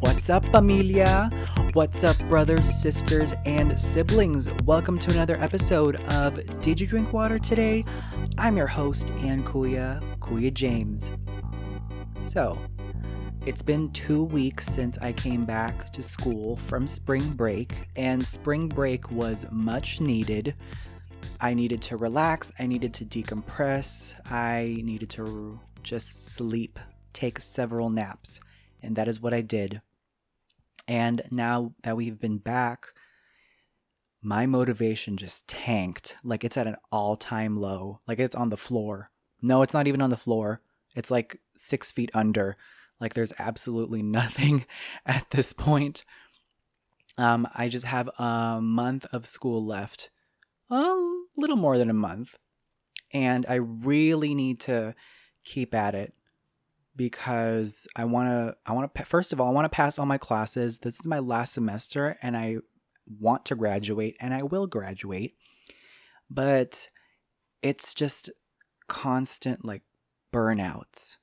What's up, familia? What's up, brothers, sisters, and siblings? Welcome to another episode of Did You Drink Water Today? I'm your host, Ann Kuya, Kuya James. So, it's been two weeks since I came back to school from spring break, and spring break was much needed. I needed to relax, I needed to decompress, I needed to just sleep, take several naps, and that is what I did. And now that we've been back, my motivation just tanked. Like it's at an all time low. Like it's on the floor. No, it's not even on the floor. It's like six feet under. Like there's absolutely nothing at this point. Um, I just have a month of school left. A little more than a month. And I really need to keep at it because I want to I want to first of all I want to pass all my classes. This is my last semester and I want to graduate and I will graduate. But it's just constant like burnouts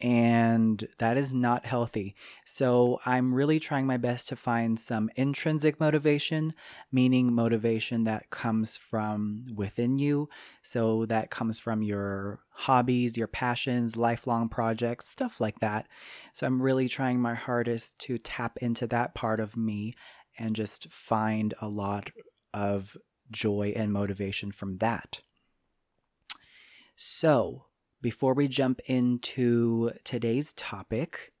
and that is not healthy. So I'm really trying my best to find some intrinsic motivation, meaning motivation that comes from within you. So that comes from your hobbies, your passions, lifelong projects, stuff like that. So I'm really trying my hardest to tap into that part of me and just find a lot of joy and motivation from that. So, before we jump into today's topic,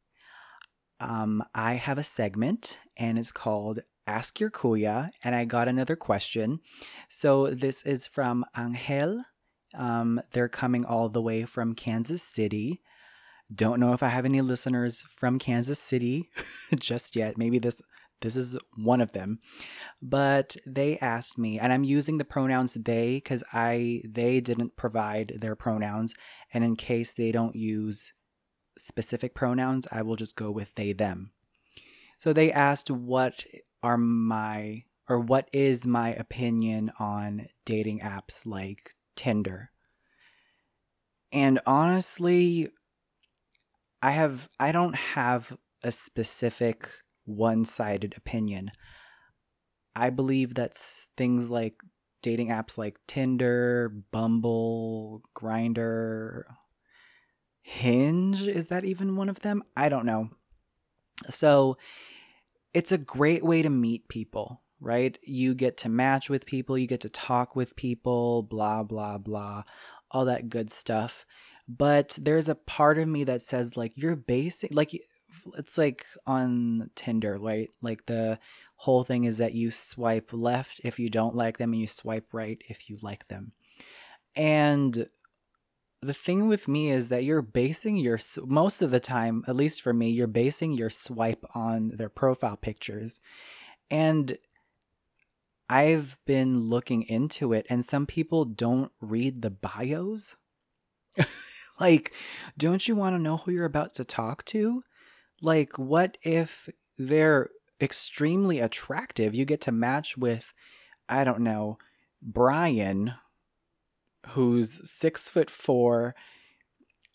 um, I have a segment and it's called Ask Your Kuya. And I got another question. So this is from Angel. Um, they're coming all the way from Kansas City. Don't know if I have any listeners from Kansas City just yet. Maybe this this is one of them. But they asked me, and I'm using the pronouns they because I they didn't provide their pronouns. And in case they don't use specific pronouns, I will just go with they them. So they asked what are my or what is my opinion on dating apps like Tinder. And honestly, I have I don't have a specific one-sided opinion. I believe that things like dating apps like Tinder, Bumble, Grindr, Hinge, is that even one of them? I don't know. So, it's a great way to meet people, right? You get to match with people, you get to talk with people, blah blah blah, all that good stuff. But there's a part of me that says like you're basic like it's like on Tinder, right? Like the whole thing is that you swipe left if you don't like them and you swipe right if you like them. And the thing with me is that you're basing your most of the time, at least for me, you're basing your swipe on their profile pictures. And I've been looking into it and some people don't read the bios. like, don't you want to know who you're about to talk to? Like, what if they're extremely attractive? You get to match with, I don't know, Brian, who's six foot four,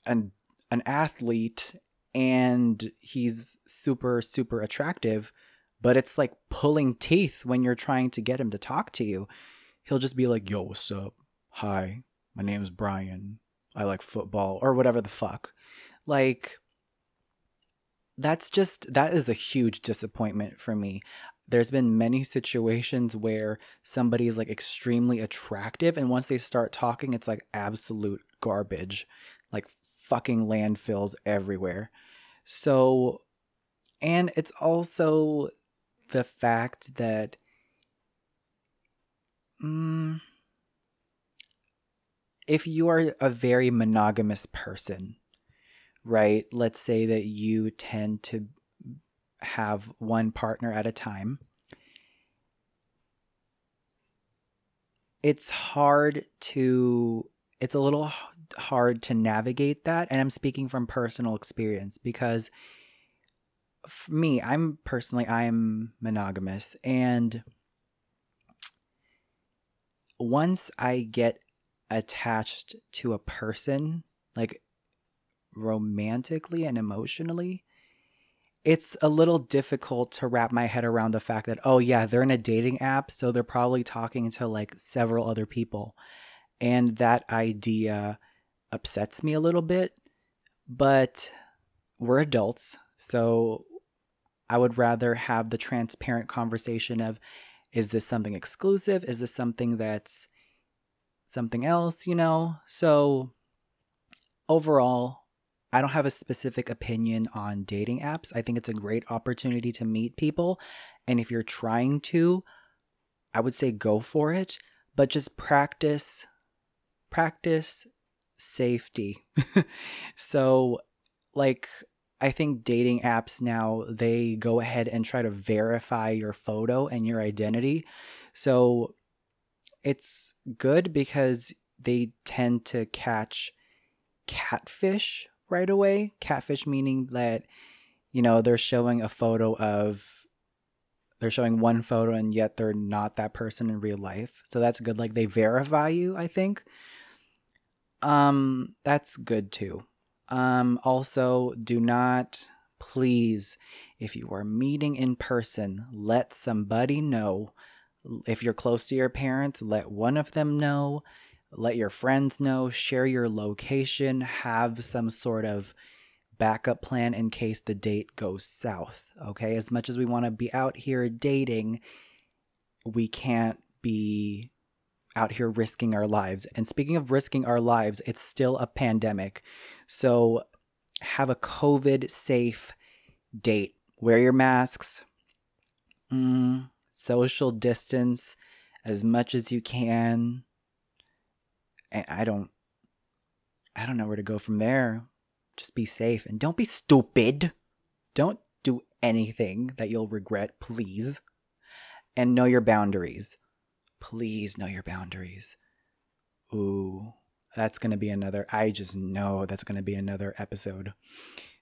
and an athlete, and he's super, super attractive, but it's like pulling teeth when you're trying to get him to talk to you. He'll just be like, yo, what's up? Hi, my name is Brian. I like football, or whatever the fuck. Like, that's just that is a huge disappointment for me. There's been many situations where somebody is like extremely attractive and once they start talking it's like absolute garbage like fucking landfills everywhere. So and it's also the fact that mm, if you are a very monogamous person right? Let's say that you tend to have one partner at a time. It's hard to, it's a little hard to navigate that. And I'm speaking from personal experience because for me, I'm personally, I'm monogamous. And once I get attached to a person, like romantically and emotionally, it's a little difficult to wrap my head around the fact that, oh, yeah, they're in a dating app, so they're probably talking to like several other people. And that idea upsets me a little bit, but we're adults, so I would rather have the transparent conversation of, is this something exclusive? Is this something that's something else, you know? So overall, I don't have a specific opinion on dating apps. I think it's a great opportunity to meet people. And if you're trying to, I would say go for it, but just practice, practice safety. so, like, I think dating apps now, they go ahead and try to verify your photo and your identity. So, it's good because they tend to catch catfish right away. Catfish meaning that, you know, they're showing a photo of, they're showing one photo and yet they're not that person in real life. So that's good. Like they verify you, I think. Um, that's good too. Um, also, do not, please, if you are meeting in person, let somebody know. If you're close to your parents, let one of them know let your friends know, share your location, have some sort of backup plan in case the date goes south. Okay, as much as we want to be out here dating, we can't be out here risking our lives. And speaking of risking our lives, it's still a pandemic. So have a COVID safe date. Wear your masks, mm, social distance as much as you can I don't I don't know where to go from there. Just be safe and don't be stupid. Don't do anything that you'll regret, please. And know your boundaries. Please know your boundaries. Ooh, that's going to be another I just know that's going to be another episode.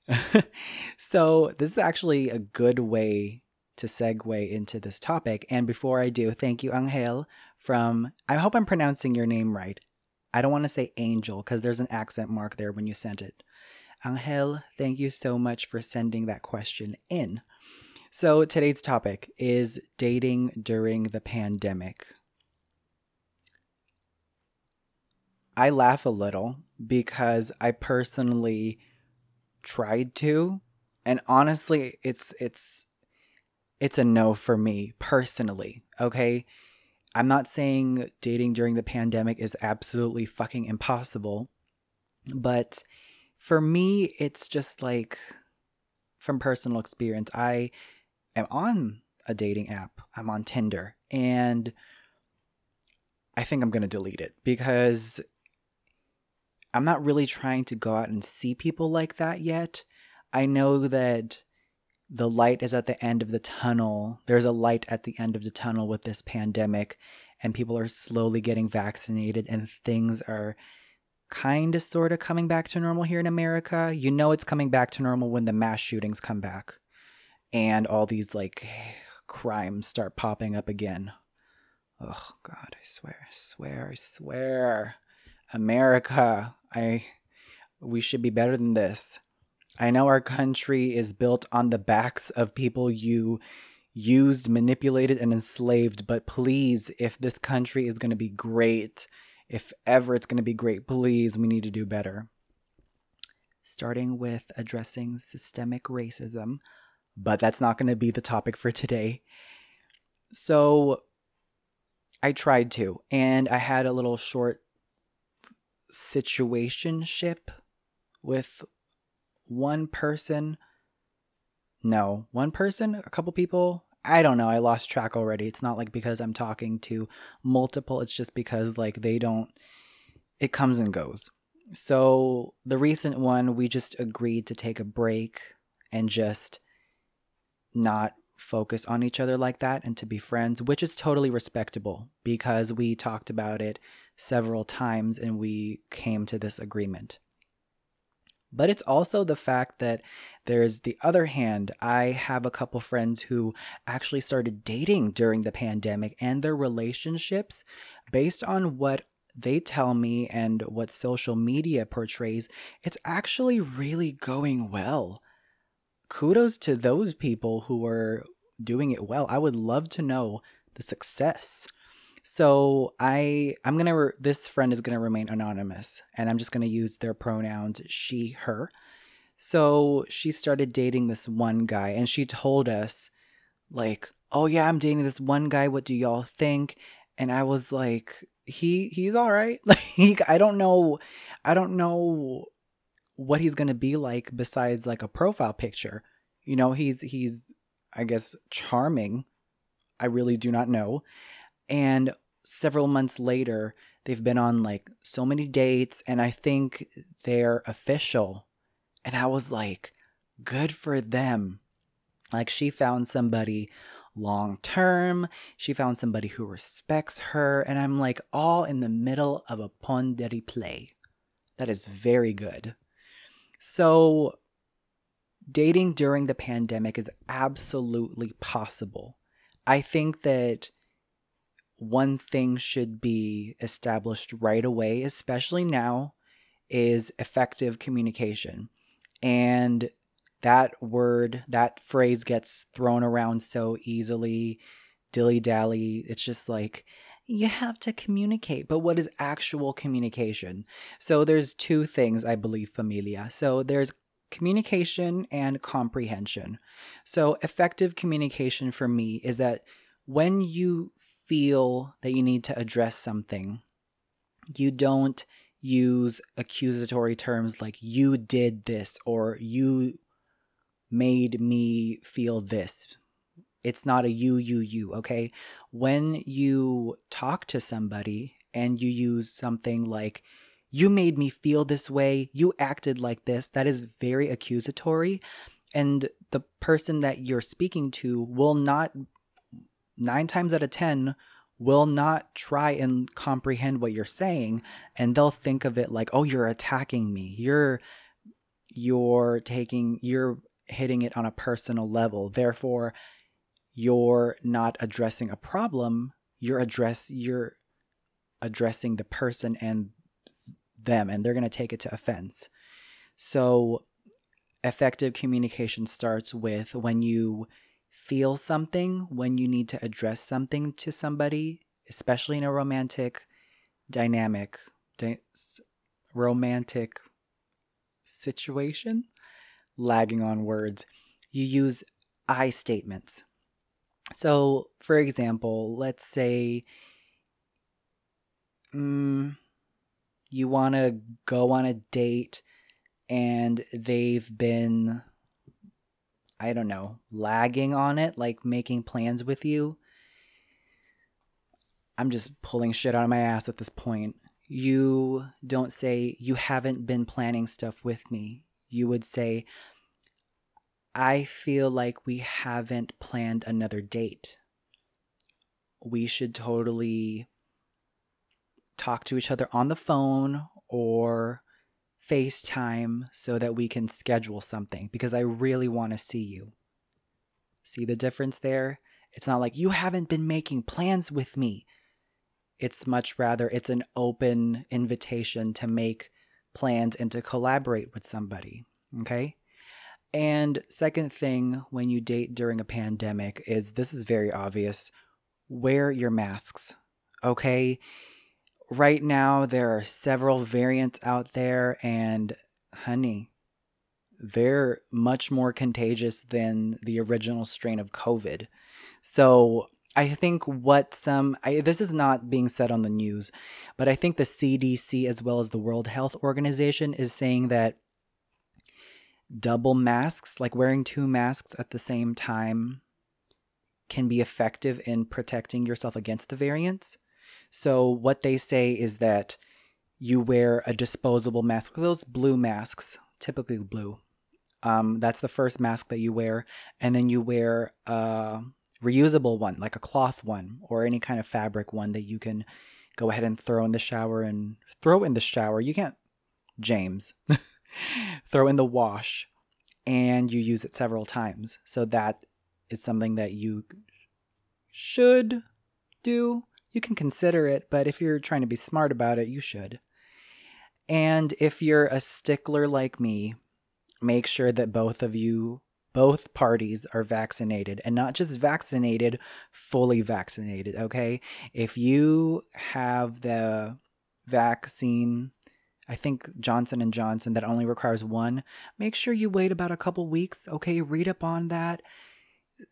so, this is actually a good way to segue into this topic. And before I do, thank you, Angel, from, I hope I'm pronouncing your name right. I don't want to say angel because there's an accent mark there when you sent it. Angel, thank you so much for sending that question in. So, today's topic is dating during the pandemic. I laugh a little because I personally tried to and honestly it's it's it's a no for me personally, okay? I'm not saying dating during the pandemic is absolutely fucking impossible, but for me, it's just like from personal experience, I am on a dating app, I'm on Tinder, and I think I'm going to delete it because I'm not really trying to go out and see people like that yet. I know that the light is at the end of the tunnel. There's a light at the end of the tunnel with this pandemic, and people are slowly getting vaccinated, and things are kind of sort of coming back to normal here in America. You know, it's coming back to normal when the mass shootings come back and all these like crimes start popping up again. Oh, God, I swear, I swear, I swear. America, I. We should be better than this. I know our country is built on the backs of people you used, manipulated, and enslaved, but please, if this country is going to be great, if ever it's going to be great, please, we need to do better. Starting with addressing systemic racism, but that's not going to be the topic for today. So I tried to, and I had a little short situationship with one person. No, one person, a couple people. I don't know. I lost track already. It's not like because I'm talking to multiple, it's just because like they don't, it comes and goes. So the recent one, we just agreed to take a break and just not focus on each other like that and to be friends, which is totally respectable because we talked about it several times and we came to this agreement. But it's also the fact that there's the other hand. I have a couple friends who actually started dating during the pandemic, and their relationships, based on what they tell me and what social media portrays, it's actually really going well. kudos to those people who are doing it well. I would love to know the success. So I I'm going to re- this friend is going to remain anonymous and I'm just going to use their pronouns she her. So she started dating this one guy and she told us like, "Oh yeah, I'm dating this one guy. What do y'all think?" And I was like, "He he's all right." Like I don't know I don't know what he's going to be like besides like a profile picture. You know, he's he's I guess charming. I really do not know. And several months later, they've been on like so many dates and I think they're official. And I was like, good for them. Like she found somebody long term. She found somebody who respects her. And I'm like, all in the middle of a ponderi play. That is very good. So, dating during the pandemic is absolutely possible. I think that one thing should be established right away, especially now, is effective communication. And that word, that phrase gets thrown around so easily, dilly dally. It's just like, you have to communicate. But what is actual communication? So there's two things, I believe, familia. So there's communication and comprehension. So effective communication for me is that when you feel that you need to address something, you don't use accusatory terms like you did this or you made me feel this. It's not a you, you, you, okay? When you talk to somebody and you use something like, you made me feel this way, you acted like this, that is very accusatory. And the person that you're speaking to will not, nine times out of 10, will not try and comprehend what you're saying. And they'll think of it like, oh, you're attacking me. You're, you're taking, you're hitting it on a personal level. Therefore, you're not addressing a problem. You're address, you're addressing the person and them and they're going to take it to offense. So, effective communication starts with when you feel something, when you need to address something to somebody, especially in a romantic dynamic, di- romantic situation, lagging on words, you use I statements. So, for example, let's say um, you want to go on a date and they've been I don't know, lagging on it, like making plans with you. I'm just pulling shit out of my ass at this point. You don't say, you haven't been planning stuff with me. You would say, I feel like we haven't planned another date. We should totally talk to each other on the phone or FaceTime so that we can schedule something because I really want to see you. See the difference there? It's not like you haven't been making plans with me. It's much rather it's an open invitation to make plans and to collaborate with somebody, okay? And second thing when you date during a pandemic is this is very obvious, wear your masks. Okay? Right now there are several variants out there and honey they're much more contagious than the original strain of covid. So i think what some I, this is not being said on the news but i think the cdc as well as the world health organization is saying that double masks like wearing two masks at the same time can be effective in protecting yourself against the variants so what they say is that you wear a disposable mask, those blue masks, typically blue. Um, that's the first mask that you wear, and then you wear a reusable one, like a cloth one or any kind of fabric one that you can go ahead and throw in the shower and throw in the shower. You can't, James, throw in the wash, and you use it several times. So that is something that you should do you can consider it, but if you're trying to be smart about it, you should. And if you're a stickler like me, make sure that both of you both parties are vaccinated and not just vaccinated, fully vaccinated, okay? If you have the vaccine I think Johnson and Johnson that only requires one, make sure you wait about a couple weeks, okay? Read up on that.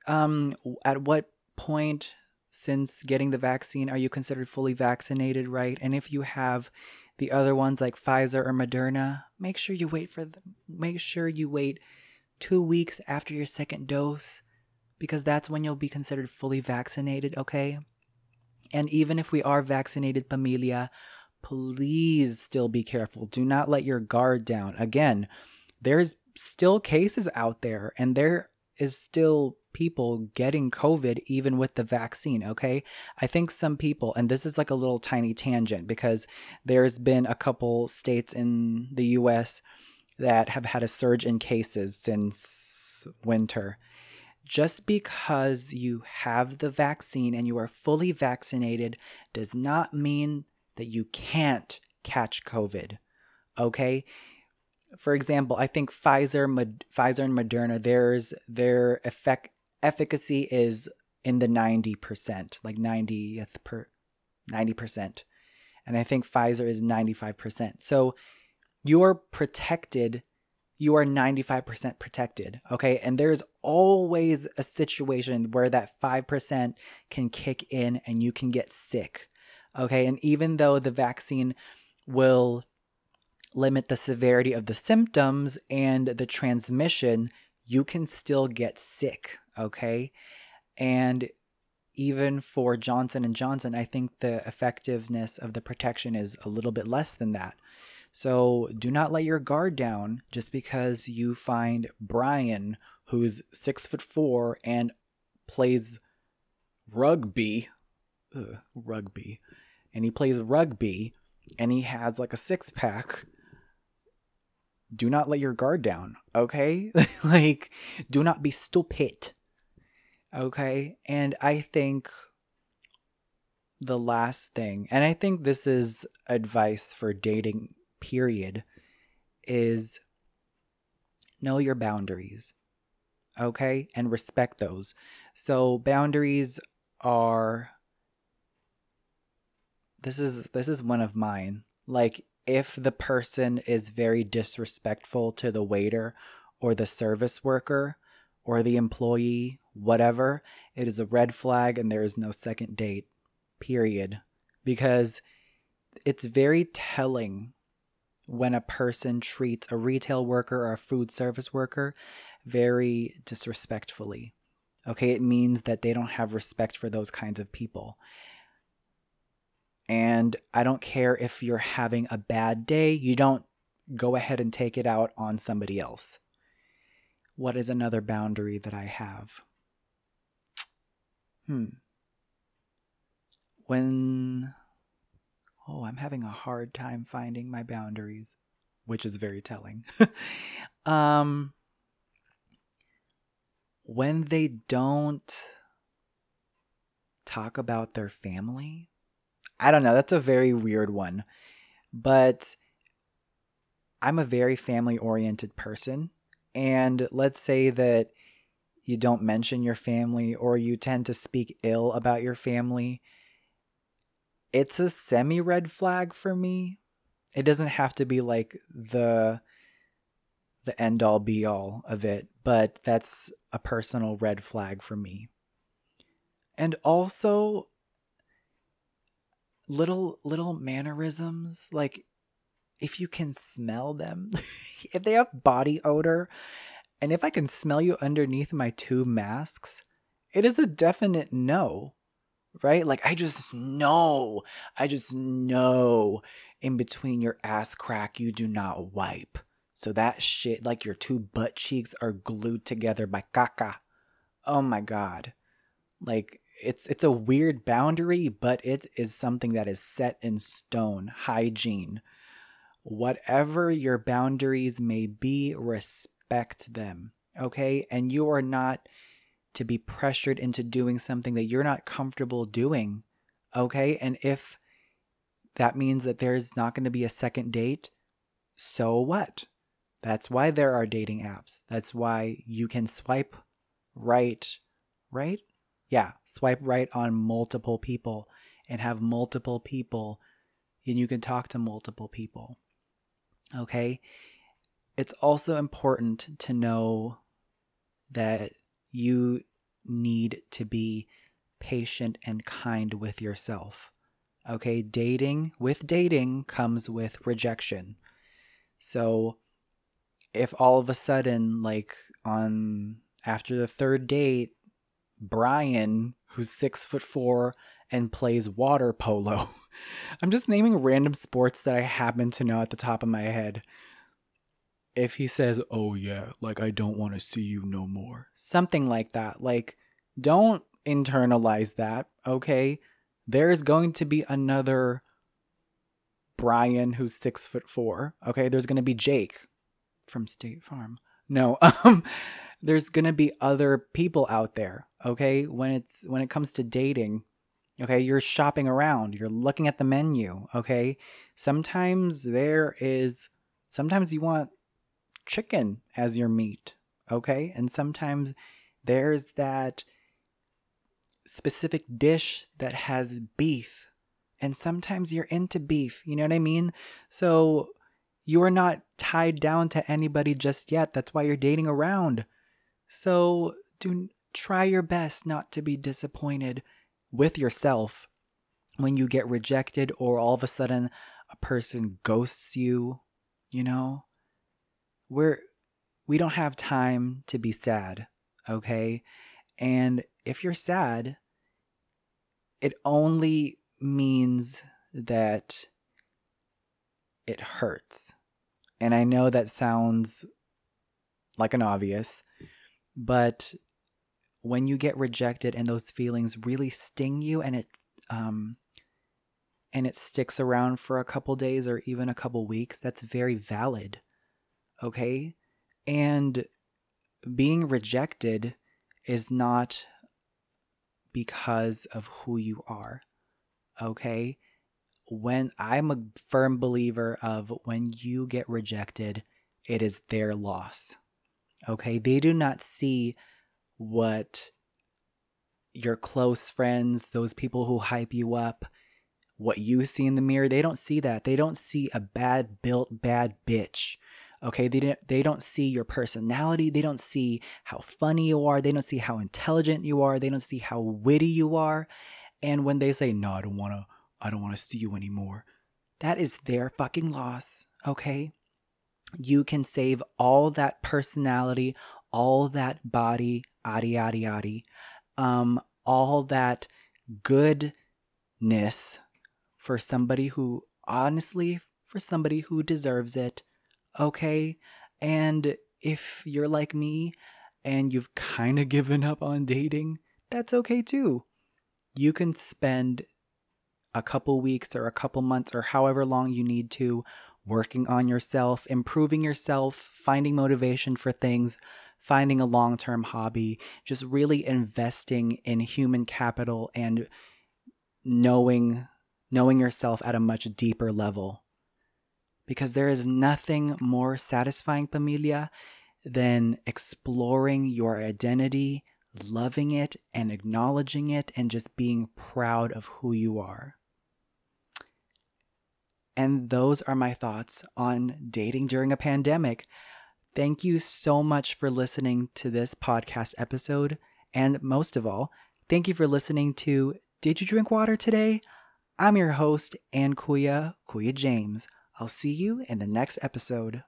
Um at what point since getting the vaccine are you considered fully vaccinated, right? And if you have the other ones like Pfizer or Moderna, make sure you wait for them. Make sure you wait 2 weeks after your second dose because that's when you'll be considered fully vaccinated, okay? And even if we are vaccinated, familia, please still be careful. Do not let your guard down. Again, there's still cases out there and there is still people getting COVID even with the vaccine, okay? I think some people, and this is like a little tiny tangent because there's been a couple states in the US that have had a surge in cases since winter. Just because you have the vaccine and you are fully vaccinated does not mean that you can't catch COVID. Okay? For example, I think Pfizer, Mod- Pfizer and Moderna, there's their effect efficacy is in the 90%, like 90th per 90%. And I think Pfizer is 95%. So you're protected you are 95% protected. Okay. And there's always a situation where that 5% can kick in and you can get sick. Okay. And even though the vaccine will limit the severity of the symptoms and the transmission, you can still get sick. Okay. And even for Johnson and Johnson, I think the effectiveness of the protection is a little bit less than that. So do not let your guard down just because you find Brian, who's six foot four and plays rugby, ugh, rugby, and he plays rugby and he has like a six pack. Do not let your guard down, okay? like, do not be stupid, okay? And I think the last thing, and I think this is advice for dating, period, is know your boundaries, okay? And respect those. So, boundaries are this is this is one of mine. Like if the person is very disrespectful to the waiter or the service worker or the employee, whatever, it is a red flag and there is no second date. Period. Because it's very telling when a person treats a retail worker or a food service worker very disrespectfully. Okay, it means that they don't have respect for those kinds of people. And I don't care if you're having a bad day, you don't go ahead and take it out on somebody else. What is another boundary that I have? Hmm. When. Oh, I'm having a hard time finding my boundaries, which is very telling. um, when they don't talk about their family, I don't know. That's a very weird one. But I'm a very family oriented person. And let's say that you don't mention your family or you tend to speak ill about your family. It's a semi red flag for me. It doesn't have to be like the the end all be all of it, but that's a personal red flag for me. And also, little little mannerisms like if you can smell them if they have body odor and if i can smell you underneath my two masks it is a definite no right? Like i just know i just know in between your ass crack you do not wipe. So that shit like your two butt cheeks are glued together by caca. Oh my god. Like it's it's a weird boundary, but it is something that is set in stone. Hygiene. Whatever your boundaries may be, respect them. Okay? And you are not to be pressured into doing something that you're not comfortable doing. Okay? And if that means that there's not going to be a second date, so what? That's why there are dating apps. That's why you can swipe right, right? Yeah, swipe right on multiple people and have multiple people and you can talk to multiple people. Okay? It's also important to know that you need to be patient and kind with yourself. Okay, dating, with dating comes with rejection. So if all of a sudden, like on after the third date, Brian, who's six foot four and plays water polo, I'm just naming random sports that I happen to know at the top of my head. If he says, Oh, yeah, like I don't want to see you no more, something like that, like don't internalize that, okay? There's going to be another Brian who's six foot four. Okay, there's gonna be Jake from State Farm. No, um, there's gonna be other people out there. Okay, when it's when it comes to dating, okay, you're shopping around, you're looking at the menu. Okay, sometimes there is, sometimes you want chicken as your meat. Okay, and sometimes there's that specific dish that has beef and sometimes you're into beef you know what i mean so you are not tied down to anybody just yet that's why you're dating around so do try your best not to be disappointed with yourself when you get rejected or all of a sudden a person ghosts you you know we're we don't have time to be sad okay and if you're sad, it only means that it hurts. And I know that sounds like an obvious, but when you get rejected and those feelings really sting you and it um and it sticks around for a couple days or even a couple weeks, that's very valid. Okay? And being rejected is not because of who you are. Okay? When I'm a firm believer of when you get rejected, it is their loss. Okay? They do not see what your close friends, those people who hype you up, what you see in the mirror, they don't see that. They don't see a bad built bad bitch Okay, they don't they don't see your personality, they don't see how funny you are, they don't see how intelligent you are, they don't see how witty you are. And when they say, "No, I don't want to I don't want to see you anymore." That is their fucking loss, okay? You can save all that personality, all that body, adi adi adi, um, all that goodness for somebody who honestly for somebody who deserves it okay? And if you're like me and you've kind of given up on dating, that's okay too. You can spend a couple weeks or a couple months or however long you need to working on yourself, improving yourself, finding motivation for things, finding a long term hobby, just really investing in human capital and knowing knowing yourself at a much deeper level because there is nothing more satisfying, familia, than exploring your identity, loving it, and acknowledging it, and just being proud of who you are. And those are my thoughts on dating during a pandemic. Thank you so much for listening to this podcast episode. And most of all, thank you for listening to Did You Drink Water Today? I'm your host, Ann Kuya, Kuya James. I'll see you in the next episode.